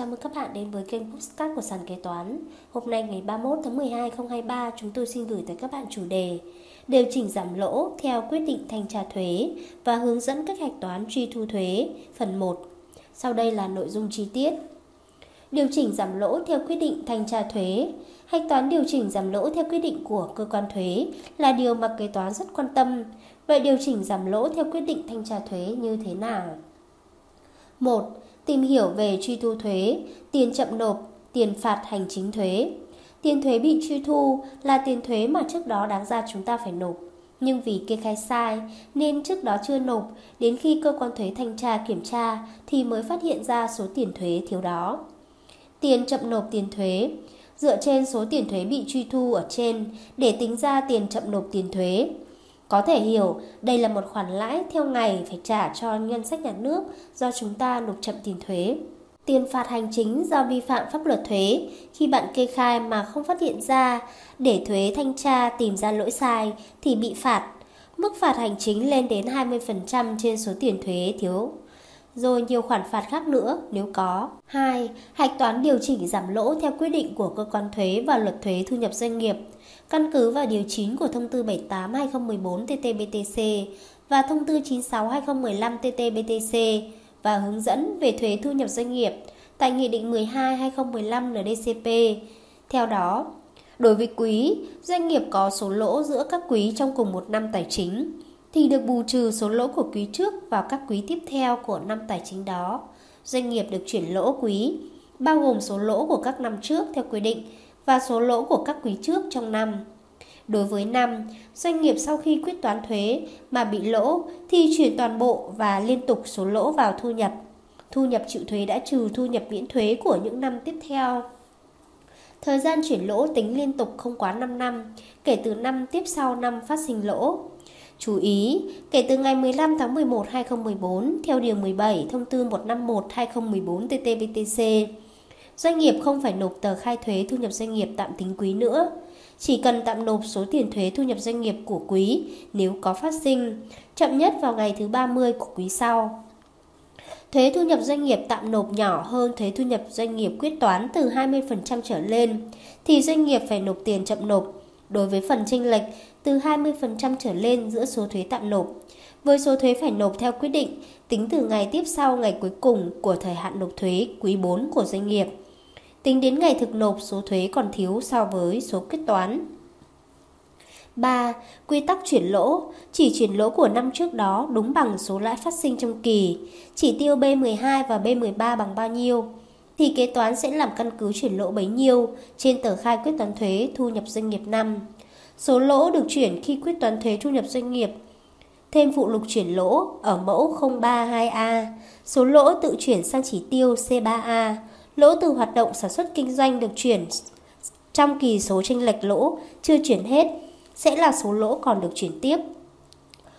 Chào mừng các bạn đến với kênh Postcard của Sàn Kế Toán. Hôm nay ngày 31 tháng 12 2023, chúng tôi xin gửi tới các bạn chủ đề Điều chỉnh giảm lỗ theo quyết định thanh tra thuế và hướng dẫn cách hạch toán truy thu thuế phần 1. Sau đây là nội dung chi tiết. Điều chỉnh giảm lỗ theo quyết định thanh tra thuế Hạch toán điều chỉnh giảm lỗ theo quyết định của cơ quan thuế là điều mà kế toán rất quan tâm. Vậy điều chỉnh giảm lỗ theo quyết định thanh tra thuế như thế nào? 1 tìm hiểu về truy thu thuế, tiền chậm nộp, tiền phạt hành chính thuế. Tiền thuế bị truy thu là tiền thuế mà trước đó đáng ra chúng ta phải nộp. Nhưng vì kê khai sai nên trước đó chưa nộp, đến khi cơ quan thuế thanh tra kiểm tra thì mới phát hiện ra số tiền thuế thiếu đó. Tiền chậm nộp tiền thuế Dựa trên số tiền thuế bị truy thu ở trên để tính ra tiền chậm nộp tiền thuế. Có thể hiểu, đây là một khoản lãi theo ngày phải trả cho ngân sách nhà nước do chúng ta nộp chậm tiền thuế. Tiền phạt hành chính do vi phạm pháp luật thuế khi bạn kê khai mà không phát hiện ra, để thuế thanh tra tìm ra lỗi sai thì bị phạt. Mức phạt hành chính lên đến 20% trên số tiền thuế thiếu rồi nhiều khoản phạt khác nữa nếu có. 2. Hạch toán điều chỉnh giảm lỗ theo quyết định của cơ quan thuế và luật thuế thu nhập doanh nghiệp. Căn cứ vào điều 9 của thông tư 78/2014 TT-BTC và thông tư 96/2015 TT-BTC và hướng dẫn về thuế thu nhập doanh nghiệp tại Nghị định 12/2015 NDCP. Theo đó, đối với quý, doanh nghiệp có số lỗ giữa các quý trong cùng một năm tài chính thì được bù trừ số lỗ của quý trước vào các quý tiếp theo của năm tài chính đó. Doanh nghiệp được chuyển lỗ quý, bao gồm số lỗ của các năm trước theo quy định và số lỗ của các quý trước trong năm. Đối với năm, doanh nghiệp sau khi quyết toán thuế mà bị lỗ thì chuyển toàn bộ và liên tục số lỗ vào thu nhập. Thu nhập chịu thuế đã trừ thu nhập miễn thuế của những năm tiếp theo. Thời gian chuyển lỗ tính liên tục không quá 5 năm, kể từ năm tiếp sau năm phát sinh lỗ. Chú ý, kể từ ngày 15 tháng 11 2014 theo điều 17 thông tư 151/2014 TT-BTC, doanh nghiệp không phải nộp tờ khai thuế thu nhập doanh nghiệp tạm tính quý nữa. Chỉ cần tạm nộp số tiền thuế thu nhập doanh nghiệp của quý nếu có phát sinh, chậm nhất vào ngày thứ 30 của quý sau. Thuế thu nhập doanh nghiệp tạm nộp nhỏ hơn thuế thu nhập doanh nghiệp quyết toán từ 20% trở lên, thì doanh nghiệp phải nộp tiền chậm nộp. Đối với phần chênh lệch từ 20% trở lên giữa số thuế tạm nộp, với số thuế phải nộp theo quyết định tính từ ngày tiếp sau ngày cuối cùng của thời hạn nộp thuế quý 4 của doanh nghiệp. Tính đến ngày thực nộp số thuế còn thiếu so với số quyết toán. 3. Quy tắc chuyển lỗ Chỉ chuyển lỗ của năm trước đó đúng bằng số lãi phát sinh trong kỳ. Chỉ tiêu B12 và B13 bằng bao nhiêu? Thì kế toán sẽ làm căn cứ chuyển lỗ bấy nhiêu trên tờ khai quyết toán thuế thu nhập doanh nghiệp năm. Số lỗ được chuyển khi quyết toán thuế thu nhập doanh nghiệp. Thêm phụ lục chuyển lỗ ở mẫu 032A. Số lỗ tự chuyển sang chỉ tiêu C3A. Lỗ từ hoạt động sản xuất kinh doanh được chuyển trong kỳ số tranh lệch lỗ chưa chuyển hết sẽ là số lỗ còn được chuyển tiếp.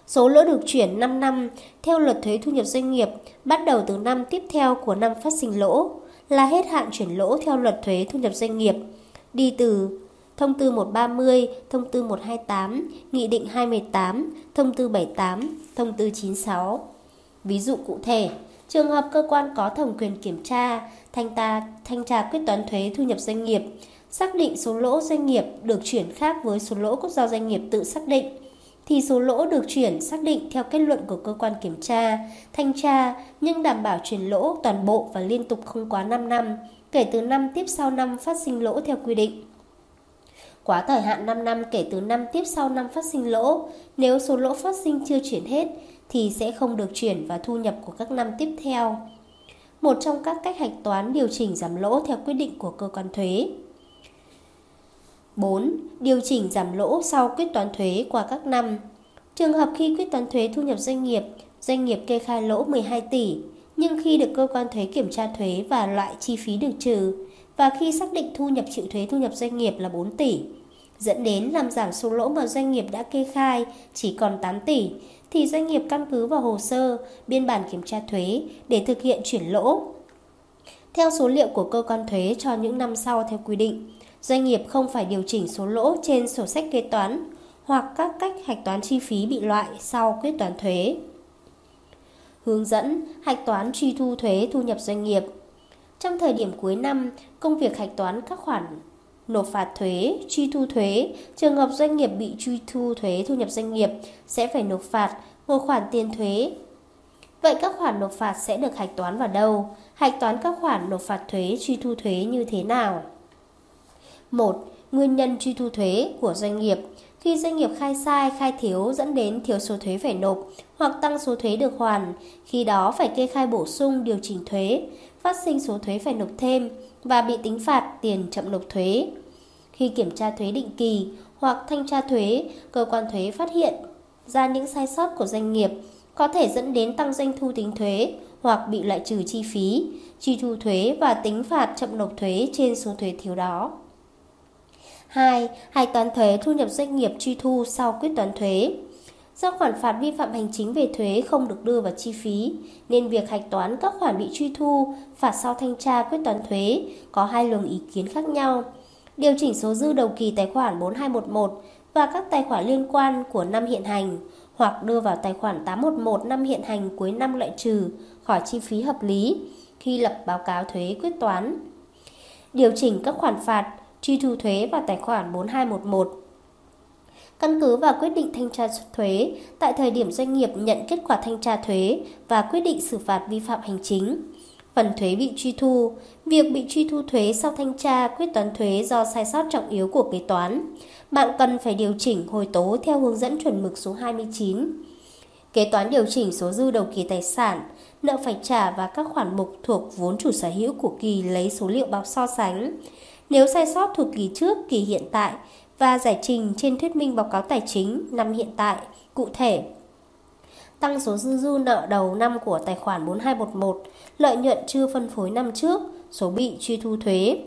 Số lỗ được chuyển 5 năm theo luật thuế thu nhập doanh nghiệp bắt đầu từ năm tiếp theo của năm phát sinh lỗ là hết hạn chuyển lỗ theo luật thuế thu nhập doanh nghiệp, đi từ Thông tư 130, Thông tư 128, Nghị định 218, Thông tư 78, Thông tư 96. Ví dụ cụ thể, trường hợp cơ quan có thẩm quyền kiểm tra, thanh tra thanh tra quyết toán thuế thu nhập doanh nghiệp, xác định số lỗ doanh nghiệp được chuyển khác với số lỗ quốc gia doanh nghiệp tự xác định thì số lỗ được chuyển xác định theo kết luận của cơ quan kiểm tra, thanh tra nhưng đảm bảo chuyển lỗ toàn bộ và liên tục không quá 5 năm, kể từ năm tiếp sau năm phát sinh lỗ theo quy định. Quá thời hạn 5 năm kể từ năm tiếp sau năm phát sinh lỗ, nếu số lỗ phát sinh chưa chuyển hết thì sẽ không được chuyển vào thu nhập của các năm tiếp theo. Một trong các cách hạch toán điều chỉnh giảm lỗ theo quyết định của cơ quan thuế. 4. Điều chỉnh giảm lỗ sau quyết toán thuế qua các năm. Trường hợp khi quyết toán thuế thu nhập doanh nghiệp, doanh nghiệp kê khai lỗ 12 tỷ, nhưng khi được cơ quan thuế kiểm tra thuế và loại chi phí được trừ, và khi xác định thu nhập chịu thuế thu nhập doanh nghiệp là 4 tỷ, dẫn đến làm giảm số lỗ mà doanh nghiệp đã kê khai chỉ còn 8 tỷ, thì doanh nghiệp căn cứ vào hồ sơ, biên bản kiểm tra thuế để thực hiện chuyển lỗ. Theo số liệu của cơ quan thuế cho những năm sau theo quy định, doanh nghiệp không phải điều chỉnh số lỗ trên sổ sách kế toán hoặc các cách hạch toán chi phí bị loại sau quyết toán thuế. Hướng dẫn hạch toán truy thu thuế thu nhập doanh nghiệp Trong thời điểm cuối năm, công việc hạch toán các khoản nộp phạt thuế, truy thu thuế, trường hợp doanh nghiệp bị truy thu thuế thu nhập doanh nghiệp sẽ phải nộp phạt một khoản tiền thuế. Vậy các khoản nộp phạt sẽ được hạch toán vào đâu? Hạch toán các khoản nộp phạt thuế, truy thu thuế như thế nào? 1. Nguyên nhân truy thu thuế của doanh nghiệp khi doanh nghiệp khai sai, khai thiếu dẫn đến thiếu số thuế phải nộp hoặc tăng số thuế được hoàn, khi đó phải kê khai bổ sung điều chỉnh thuế, phát sinh số thuế phải nộp thêm và bị tính phạt tiền chậm nộp thuế. Khi kiểm tra thuế định kỳ hoặc thanh tra thuế, cơ quan thuế phát hiện ra những sai sót của doanh nghiệp có thể dẫn đến tăng doanh thu tính thuế hoặc bị loại trừ chi phí, truy thu thuế và tính phạt chậm nộp thuế trên số thuế thiếu đó. 2. Hạch toán thuế thu nhập doanh nghiệp truy thu sau quyết toán thuế. Do khoản phạt vi phạm hành chính về thuế không được đưa vào chi phí, nên việc hạch toán các khoản bị truy thu, phạt sau thanh tra quyết toán thuế có hai luồng ý kiến khác nhau. Điều chỉnh số dư đầu kỳ tài khoản 4211 và các tài khoản liên quan của năm hiện hành hoặc đưa vào tài khoản 811 năm hiện hành cuối năm loại trừ khỏi chi phí hợp lý khi lập báo cáo thuế quyết toán. Điều chỉnh các khoản phạt truy thu thuế vào tài khoản 4211. Căn cứ vào quyết định thanh tra thuế tại thời điểm doanh nghiệp nhận kết quả thanh tra thuế và quyết định xử phạt vi phạm hành chính. Phần thuế bị truy thu, việc bị truy thu thuế sau thanh tra quyết toán thuế do sai sót trọng yếu của kế toán. Bạn cần phải điều chỉnh hồi tố theo hướng dẫn chuẩn mực số 29. Kế toán điều chỉnh số dư đầu kỳ tài sản, nợ phải trả và các khoản mục thuộc vốn chủ sở hữu của kỳ lấy số liệu báo so sánh. Nếu sai sót thuộc kỳ trước, kỳ hiện tại và giải trình trên thuyết minh báo cáo tài chính năm hiện tại, cụ thể tăng số dư dư nợ đầu năm của tài khoản 4211, lợi nhuận chưa phân phối năm trước, số bị truy thu thuế.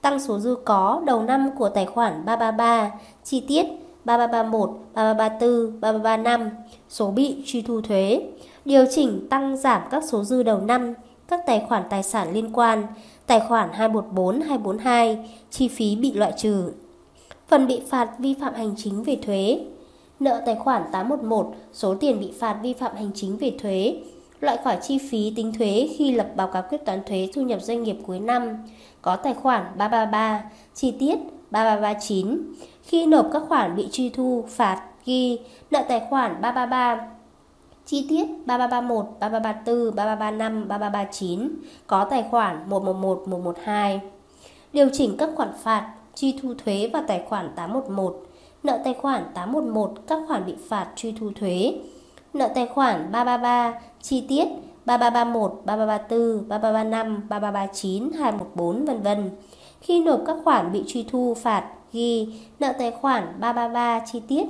Tăng số dư có đầu năm của tài khoản 333, chi tiết 3331, 3334, 3335, số bị truy thu thuế. Điều chỉnh tăng giảm các số dư đầu năm, các tài khoản tài sản liên quan, tài khoản 214, 242, chi phí bị loại trừ. Phần bị phạt vi phạm hành chính về thuế. Nợ tài khoản 811, số tiền bị phạt vi phạm hành chính về thuế. Loại khỏi chi phí tính thuế khi lập báo cáo quyết toán thuế thu nhập doanh nghiệp cuối năm. Có tài khoản 333, chi tiết 3339. Khi nộp các khoản bị truy thu, phạt, ghi, nợ tài khoản 333, Chi tiết 3331, 3334, 3335, 3339 có tài khoản 111, 112. Điều chỉnh các khoản phạt, truy thu thuế và tài khoản 811, nợ tài khoản 811 các khoản bị phạt truy thu thuế, nợ tài khoản 333, chi tiết 3331, 3334, 3335, 3339, 214 vân vân. Khi nộp các khoản bị truy thu phạt ghi nợ tài khoản 333 chi tiết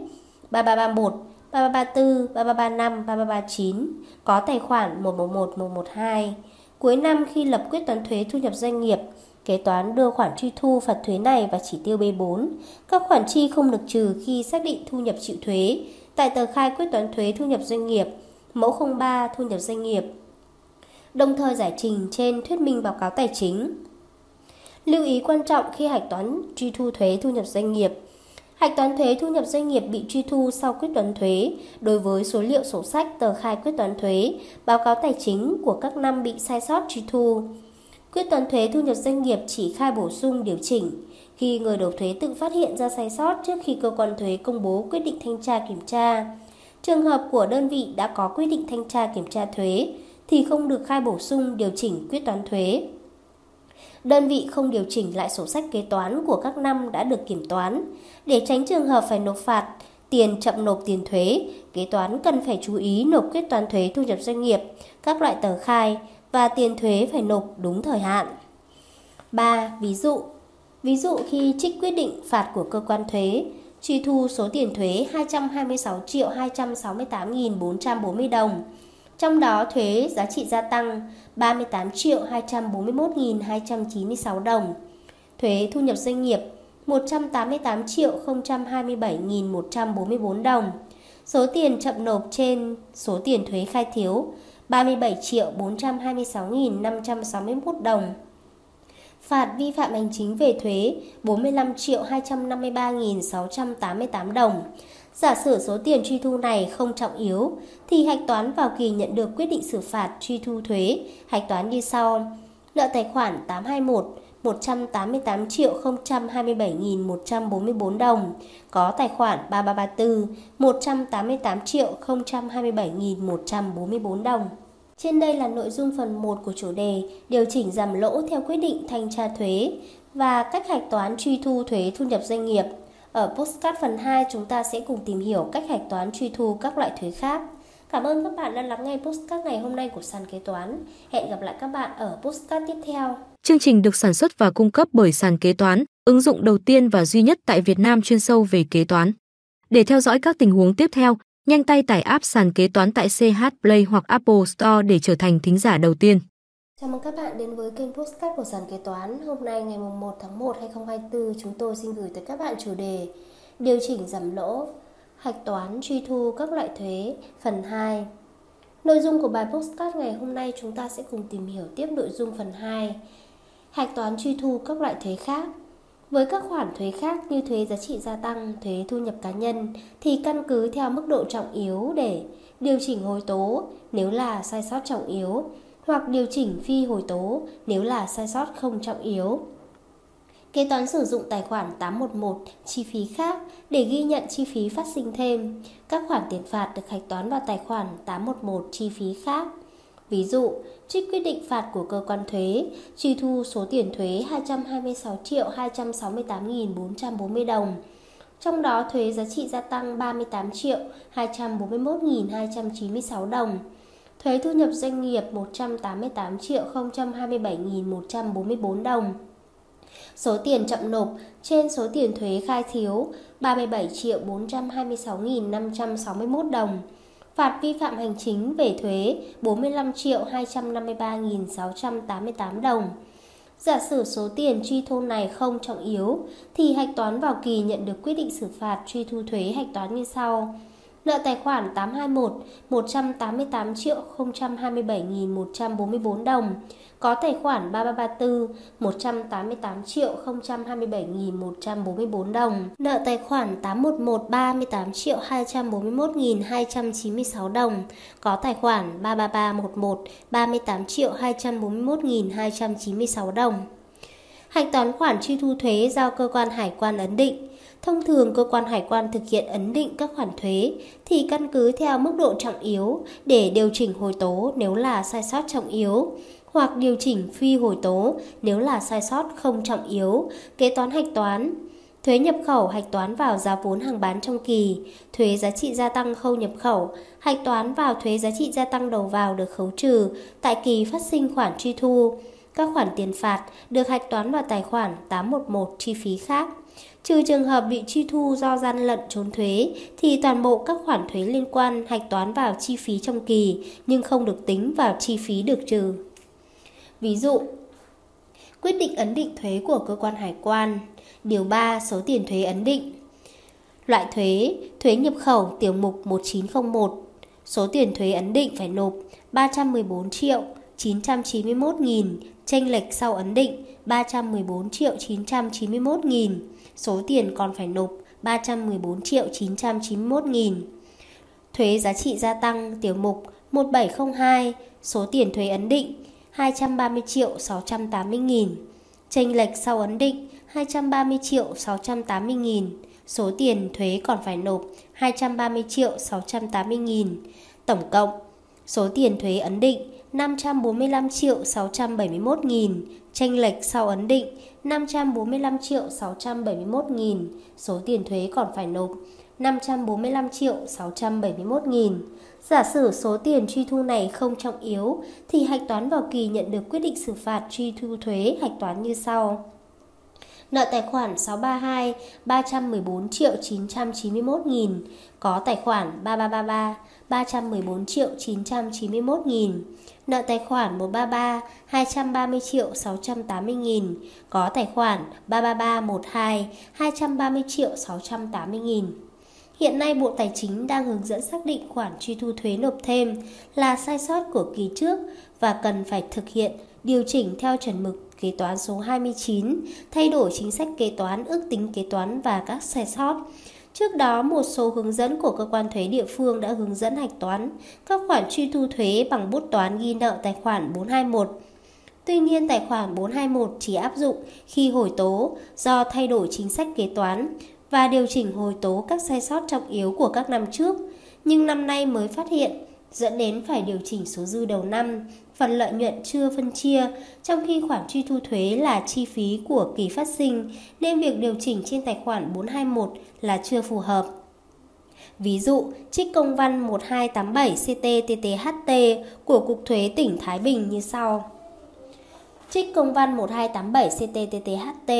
3331 3334, 3335, 3339 có tài khoản 111, 112. Cuối năm khi lập quyết toán thuế thu nhập doanh nghiệp, kế toán đưa khoản truy thu phạt thuế này vào chỉ tiêu B4. Các khoản chi không được trừ khi xác định thu nhập chịu thuế tại tờ khai quyết toán thuế thu nhập doanh nghiệp, mẫu 03 thu nhập doanh nghiệp. Đồng thời giải trình trên thuyết minh báo cáo tài chính. Lưu ý quan trọng khi hạch toán truy thu thuế thu nhập doanh nghiệp – Hạch toán thuế thu nhập doanh nghiệp bị truy thu sau quyết toán thuế đối với số liệu sổ sách tờ khai quyết toán thuế, báo cáo tài chính của các năm bị sai sót truy thu. Quyết toán thuế thu nhập doanh nghiệp chỉ khai bổ sung điều chỉnh khi người nộp thuế tự phát hiện ra sai sót trước khi cơ quan thuế công bố quyết định thanh tra kiểm tra. Trường hợp của đơn vị đã có quyết định thanh tra kiểm tra thuế thì không được khai bổ sung điều chỉnh quyết toán thuế đơn vị không điều chỉnh lại sổ sách kế toán của các năm đã được kiểm toán. Để tránh trường hợp phải nộp phạt, tiền chậm nộp tiền thuế, kế toán cần phải chú ý nộp quyết toán thuế thu nhập doanh nghiệp, các loại tờ khai và tiền thuế phải nộp đúng thời hạn. 3. Ví dụ Ví dụ khi trích quyết định phạt của cơ quan thuế, truy thu số tiền thuế 226 triệu 268.440 đồng, trong đó thuế giá trị gia tăng 38 triệu 241.296 đồng. Thuế thu nhập doanh nghiệp 188 triệu 027.144 đồng. Số tiền chậm nộp trên số tiền thuế khai thiếu 37 triệu 426.561 đồng. Phạt vi phạm hành chính về thuế 45 triệu 253.688 đồng. Giả sử số tiền truy thu này không trọng yếu, thì hạch toán vào kỳ nhận được quyết định xử phạt truy thu thuế, hạch toán như sau. Nợ tài khoản 821 188 triệu 027.144 đồng. Có tài khoản 3334 188 triệu 027.144 đồng. Trên đây là nội dung phần 1 của chủ đề điều chỉnh giảm lỗ theo quyết định thanh tra thuế và cách hạch toán truy thu thuế thu nhập doanh nghiệp. Ở postcard phần 2 chúng ta sẽ cùng tìm hiểu cách hạch toán truy thu các loại thuế khác. Cảm ơn các bạn đã lắng nghe postcard ngày hôm nay của sàn kế toán. Hẹn gặp lại các bạn ở postcard tiếp theo. Chương trình được sản xuất và cung cấp bởi sàn kế toán, ứng dụng đầu tiên và duy nhất tại Việt Nam chuyên sâu về kế toán. Để theo dõi các tình huống tiếp theo, nhanh tay tải app sàn kế toán tại CH Play hoặc Apple Store để trở thành thính giả đầu tiên. Chào mừng các bạn đến với kênh Postcard của sàn kế toán. Hôm nay ngày 1 tháng 1 2024, chúng tôi xin gửi tới các bạn chủ đề Điều chỉnh giảm lỗ, hạch toán truy thu các loại thuế, phần 2. Nội dung của bài postcard ngày hôm nay chúng ta sẽ cùng tìm hiểu tiếp nội dung phần 2. Hạch toán truy thu các loại thuế khác. Với các khoản thuế khác như thuế giá trị gia tăng, thuế thu nhập cá nhân thì căn cứ theo mức độ trọng yếu để điều chỉnh hồi tố nếu là sai sót trọng yếu hoặc điều chỉnh phi hồi tố nếu là sai sót không trọng yếu. Kế toán sử dụng tài khoản 811 chi phí khác để ghi nhận chi phí phát sinh thêm. Các khoản tiền phạt được hạch toán vào tài khoản 811 chi phí khác. Ví dụ, trích quyết định phạt của cơ quan thuế, truy thu số tiền thuế 226 triệu 268.440 đồng. Trong đó thuế giá trị gia tăng 38 triệu 241.296 đồng. Thuế thu nhập doanh nghiệp 188 triệu 027.144 đồng. Số tiền chậm nộp trên số tiền thuế khai thiếu 37 triệu 426.561 đồng. Phạt vi phạm hành chính về thuế 45 triệu 253.688 đồng. Giả sử số tiền truy thu này không trọng yếu thì hạch toán vào kỳ nhận được quyết định xử phạt truy thu thuế hạch toán như sau. Nợ tài khoản 821 188 triệu 027.144 đồng có tài khoản 3334 188 triệu 027.144 đồng. Nợ tài khoản 811 38 triệu 241.296 đồng. Có tài khoản 33311 38 triệu 241.296 đồng. Hạch toán khoản truy thu thuế do cơ quan hải quan ấn định. Thông thường cơ quan hải quan thực hiện ấn định các khoản thuế thì căn cứ theo mức độ trọng yếu để điều chỉnh hồi tố nếu là sai sót trọng yếu hoặc điều chỉnh phi hồi tố nếu là sai sót không trọng yếu, kế toán hạch toán. Thuế nhập khẩu hạch toán vào giá vốn hàng bán trong kỳ, thuế giá trị gia tăng khâu nhập khẩu, hạch toán vào thuế giá trị gia tăng đầu vào được khấu trừ tại kỳ phát sinh khoản truy thu. Các khoản tiền phạt được hạch toán vào tài khoản 811 chi phí khác. Trừ trường hợp bị truy thu do gian lận trốn thuế thì toàn bộ các khoản thuế liên quan hạch toán vào chi phí trong kỳ nhưng không được tính vào chi phí được trừ. Ví dụ, quyết định ấn định thuế của cơ quan hải quan, điều 3 số tiền thuế ấn định. Loại thuế, thuế nhập khẩu tiểu mục 1901, số tiền thuế ấn định phải nộp 314 triệu 991.000, chênh lệch sau ấn định 314 triệu 991 nghìn, số tiền còn phải nộp 314 triệu 991 nghìn. Thuế giá trị gia tăng tiểu mục 1702, số tiền thuế ấn định 230 triệu 680 nghìn. Chênh lệch sau ấn định 230 triệu 680 nghìn. Số tiền thuế còn phải nộp 230 triệu 680 nghìn. Tổng cộng, số tiền thuế ấn định 545 triệu 671 nghìn. tranh lệch sau ấn định 545 triệu 671 nghìn. Số tiền thuế còn phải nộp 545 triệu 671 nghìn. Giả sử số tiền truy thu này không trọng yếu, thì hạch toán vào kỳ nhận được quyết định xử phạt truy thu thuế hạch toán như sau. Nợ tài khoản 632 314 triệu 991 nghìn, Có tài khoản 3333 314 triệu 991 nghìn Nợ tài khoản 133 230 triệu 680 nghìn Có tài khoản 33312 230 triệu 680 nghìn Hiện nay Bộ Tài chính đang hướng dẫn xác định khoản truy thu thuế nộp thêm là sai sót của kỳ trước và cần phải thực hiện điều chỉnh theo chuẩn mực kế toán số 29, thay đổi chính sách kế toán, ước tính kế toán và các sai sót. Trước đó, một số hướng dẫn của cơ quan thuế địa phương đã hướng dẫn hạch toán các khoản truy thu thuế bằng bút toán ghi nợ tài khoản 421. Tuy nhiên, tài khoản 421 chỉ áp dụng khi hồi tố do thay đổi chính sách kế toán và điều chỉnh hồi tố các sai sót trọng yếu của các năm trước, nhưng năm nay mới phát hiện dẫn đến phải điều chỉnh số dư đầu năm, phần lợi nhuận chưa phân chia, trong khi khoản truy thu thuế là chi phí của kỳ phát sinh, nên việc điều chỉnh trên tài khoản 421 là chưa phù hợp. Ví dụ, trích công văn 1287 CTTTHT của Cục Thuế tỉnh Thái Bình như sau. Trích công văn 1287 CTTTHT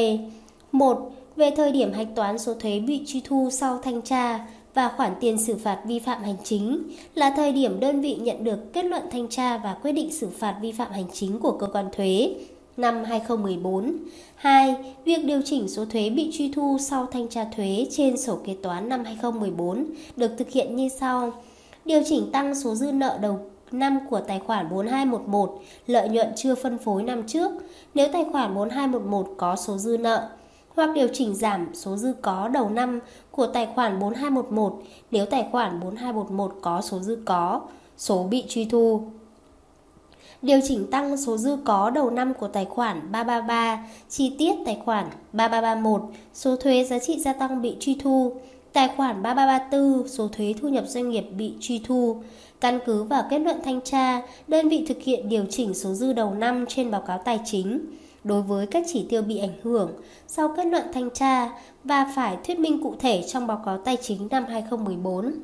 1. Về thời điểm hạch toán số thuế bị truy thu sau thanh tra, và khoản tiền xử phạt vi phạm hành chính là thời điểm đơn vị nhận được kết luận thanh tra và quyết định xử phạt vi phạm hành chính của cơ quan thuế năm 2014. 2. Việc điều chỉnh số thuế bị truy thu sau thanh tra thuế trên sổ kế toán năm 2014 được thực hiện như sau. Điều chỉnh tăng số dư nợ đầu năm của tài khoản 4211, lợi nhuận chưa phân phối năm trước, nếu tài khoản 4211 có số dư nợ hoặc điều chỉnh giảm số dư có đầu năm của tài khoản 4211 nếu tài khoản 4211 có số dư có, số bị truy thu. Điều chỉnh tăng số dư có đầu năm của tài khoản 333, chi tiết tài khoản 3331, số thuế giá trị gia tăng bị truy thu, tài khoản 3334, số thuế thu nhập doanh nghiệp bị truy thu. Căn cứ vào kết luận thanh tra, đơn vị thực hiện điều chỉnh số dư đầu năm trên báo cáo tài chính đối với các chỉ tiêu bị ảnh hưởng sau kết luận thanh tra và phải thuyết minh cụ thể trong báo cáo tài chính năm 2014.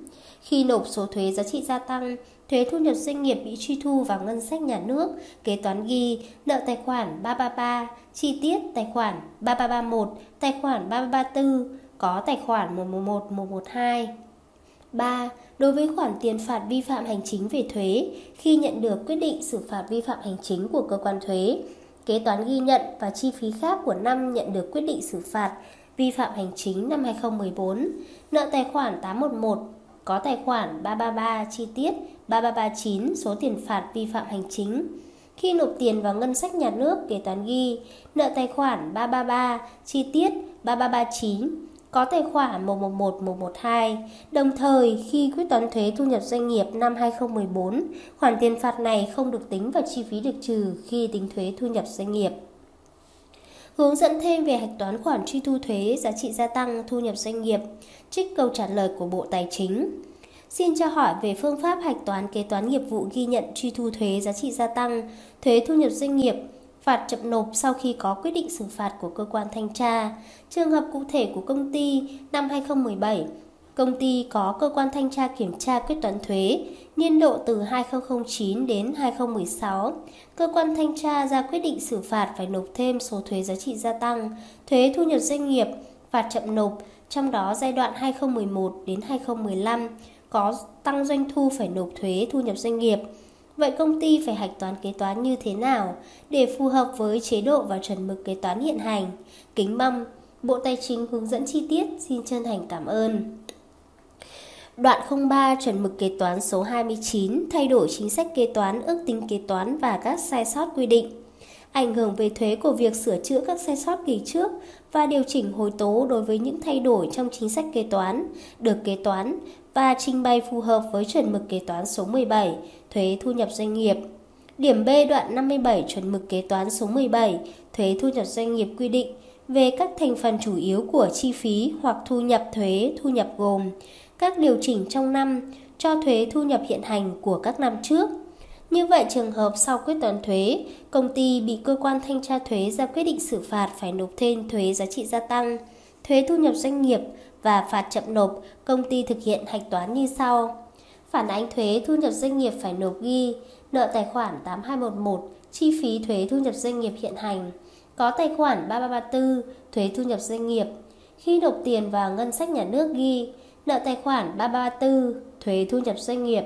Khi nộp số thuế giá trị gia tăng, thuế thu nhập doanh nghiệp bị truy thu vào ngân sách nhà nước, kế toán ghi nợ tài khoản 333, chi tiết tài khoản 3331, tài khoản 3334, có tài khoản 111, 112. 3. Đối với khoản tiền phạt vi phạm hành chính về thuế, khi nhận được quyết định xử phạt vi phạm hành chính của cơ quan thuế, kế toán ghi nhận và chi phí khác của năm nhận được quyết định xử phạt vi phạm hành chính năm 2014, nợ tài khoản 811 có tài khoản 333 chi tiết 3339 số tiền phạt vi phạm hành chính. Khi nộp tiền vào ngân sách nhà nước, kế toán ghi nợ tài khoản 333 chi tiết 3339 có tài khoản 111 112. Đồng thời, khi quyết toán thuế thu nhập doanh nghiệp năm 2014, khoản tiền phạt này không được tính vào chi phí được trừ khi tính thuế thu nhập doanh nghiệp. Hướng dẫn thêm về hạch toán khoản truy thu thuế giá trị gia tăng thu nhập doanh nghiệp, trích câu trả lời của Bộ Tài chính. Xin cho hỏi về phương pháp hạch toán kế toán nghiệp vụ ghi nhận truy thu thuế giá trị gia tăng, thuế thu nhập doanh nghiệp, phạt chậm nộp sau khi có quyết định xử phạt của cơ quan thanh tra. Trường hợp cụ thể của công ty năm 2017, công ty có cơ quan thanh tra kiểm tra quyết toán thuế niên độ từ 2009 đến 2016. Cơ quan thanh tra ra quyết định xử phạt phải nộp thêm số thuế giá trị gia tăng, thuế thu nhập doanh nghiệp, phạt chậm nộp, trong đó giai đoạn 2011 đến 2015 có tăng doanh thu phải nộp thuế thu nhập doanh nghiệp. Vậy công ty phải hạch toán kế toán như thế nào để phù hợp với chế độ và chuẩn mực kế toán hiện hành? Kính mong Bộ Tài chính hướng dẫn chi tiết, xin chân thành cảm ơn. Đoạn 03 chuẩn mực kế toán số 29 thay đổi chính sách kế toán, ước tính kế toán và các sai sót quy định. Ảnh hưởng về thuế của việc sửa chữa các sai sót kỳ trước và điều chỉnh hồi tố đối với những thay đổi trong chính sách kế toán, được kế toán và trình bày phù hợp với chuẩn mực kế toán số 17, thuế thu nhập doanh nghiệp. Điểm B đoạn 57 chuẩn mực kế toán số 17, thuế thu nhập doanh nghiệp quy định về các thành phần chủ yếu của chi phí hoặc thu nhập thuế thu nhập gồm các điều chỉnh trong năm cho thuế thu nhập hiện hành của các năm trước. Như vậy trường hợp sau quyết toán thuế, công ty bị cơ quan thanh tra thuế ra quyết định xử phạt phải nộp thêm thuế giá trị gia tăng, thuế thu nhập doanh nghiệp và phạt chậm nộp, công ty thực hiện hạch toán như sau. Phản ánh thuế thu nhập doanh nghiệp phải nộp ghi nợ tài khoản 8211, chi phí thuế thu nhập doanh nghiệp hiện hành, có tài khoản 3334, thuế thu nhập doanh nghiệp. Khi nộp tiền vào ngân sách nhà nước ghi nợ tài khoản 3334 thuế thu nhập doanh nghiệp,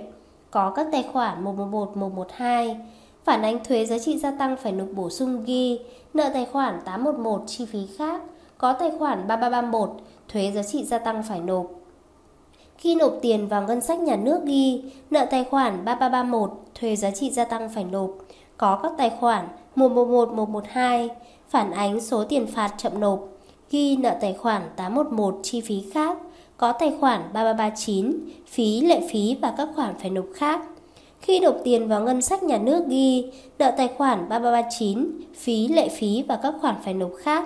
có các tài khoản 111, 112, phản ánh thuế giá trị gia tăng phải nộp bổ sung ghi, nợ tài khoản 811 chi phí khác, có tài khoản 3331, thuế giá trị gia tăng phải nộp. Khi nộp tiền vào ngân sách nhà nước ghi, nợ tài khoản 3331, thuế giá trị gia tăng phải nộp, có các tài khoản 111, 112, phản ánh số tiền phạt chậm nộp, ghi nợ tài khoản 811 chi phí khác, có tài khoản 3339, phí, lệ phí và các khoản phải nộp khác. Khi nộp tiền vào ngân sách nhà nước ghi nợ tài khoản 3339, phí, lệ phí và các khoản phải nộp khác.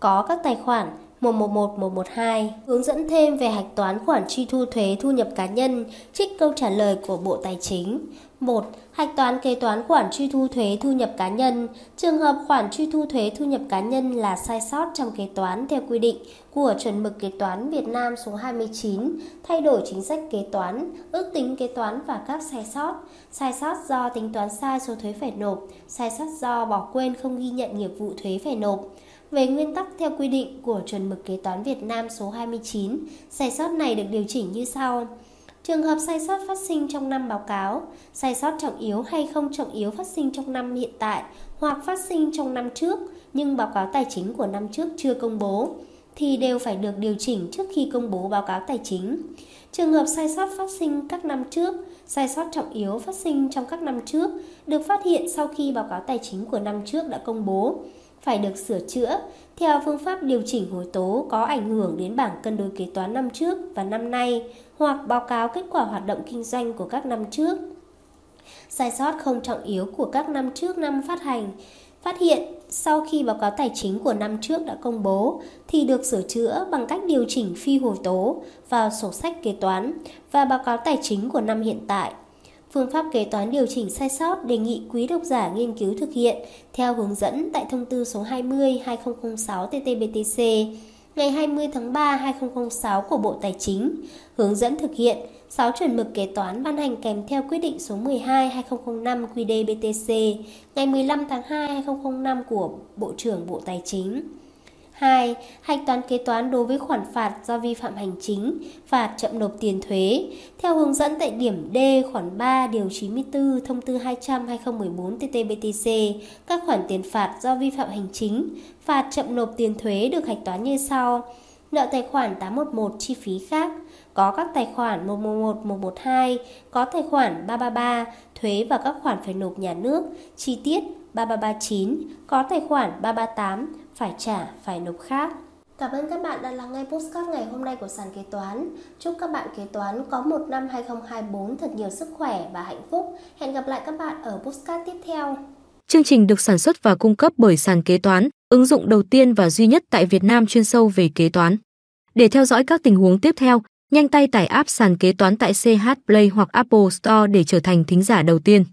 Có các tài khoản 111, 112 hướng dẫn thêm về hạch toán khoản truy thu thuế thu nhập cá nhân, trích câu trả lời của Bộ Tài chính. 1. Hạch toán kế toán khoản truy thu thuế thu nhập cá nhân. Trường hợp khoản truy thu thuế thu nhập cá nhân là sai sót trong kế toán theo quy định của chuẩn mực kế toán Việt Nam số 29, thay đổi chính sách kế toán, ước tính kế toán và các sai sót. Sai sót do tính toán sai số thuế phải nộp, sai sót do bỏ quên không ghi nhận nghiệp vụ thuế phải nộp. Về nguyên tắc theo quy định của chuẩn mực kế toán Việt Nam số 29, sai sót này được điều chỉnh như sau. Trường hợp sai sót phát sinh trong năm báo cáo, sai sót trọng yếu hay không trọng yếu phát sinh trong năm hiện tại hoặc phát sinh trong năm trước nhưng báo cáo tài chính của năm trước chưa công bố thì đều phải được điều chỉnh trước khi công bố báo cáo tài chính. Trường hợp sai sót phát sinh các năm trước, sai sót trọng yếu phát sinh trong các năm trước được phát hiện sau khi báo cáo tài chính của năm trước đã công bố phải được sửa chữa theo phương pháp điều chỉnh hồi tố có ảnh hưởng đến bảng cân đối kế toán năm trước và năm nay, hoặc báo cáo kết quả hoạt động kinh doanh của các năm trước. Sai sót không trọng yếu của các năm trước năm phát hành phát hiện, sau khi báo cáo tài chính của năm trước đã công bố, thì được sửa chữa bằng cách điều chỉnh phi hồi tố vào sổ sách kế toán và báo cáo tài chính của năm hiện tại Phương pháp kế toán điều chỉnh sai sót đề nghị quý độc giả nghiên cứu thực hiện theo hướng dẫn tại thông tư số 20-2006 TT-BTC ngày 20 tháng 3 2006 của Bộ Tài chính, hướng dẫn thực hiện 6 chuẩn mực kế toán ban hành kèm theo quyết định số 12 2005 QĐ-BTC ngày 15 tháng 2 2005 của Bộ trưởng Bộ Tài chính. 2. Hạch toán kế toán đối với khoản phạt do vi phạm hành chính, phạt chậm nộp tiền thuế. Theo hướng dẫn tại điểm D khoản 3 điều 94 thông tư 200/2014 TT-BTC, các khoản tiền phạt do vi phạm hành chính, phạt chậm nộp tiền thuế được hạch toán như sau: nợ tài khoản 811 chi phí khác, có các tài khoản 111, 112, có tài khoản 333, thuế và các khoản phải nộp nhà nước, chi tiết 3339, có tài khoản 338, phải trả, phải nộp khác. Cảm ơn các bạn đã lắng nghe postcard ngày hôm nay của sàn kế toán. Chúc các bạn kế toán có một năm 2024 thật nhiều sức khỏe và hạnh phúc. Hẹn gặp lại các bạn ở postcard tiếp theo. Chương trình được sản xuất và cung cấp bởi sàn kế toán, ứng dụng đầu tiên và duy nhất tại Việt Nam chuyên sâu về kế toán. Để theo dõi các tình huống tiếp theo, nhanh tay tải app sàn kế toán tại CH Play hoặc Apple Store để trở thành thính giả đầu tiên.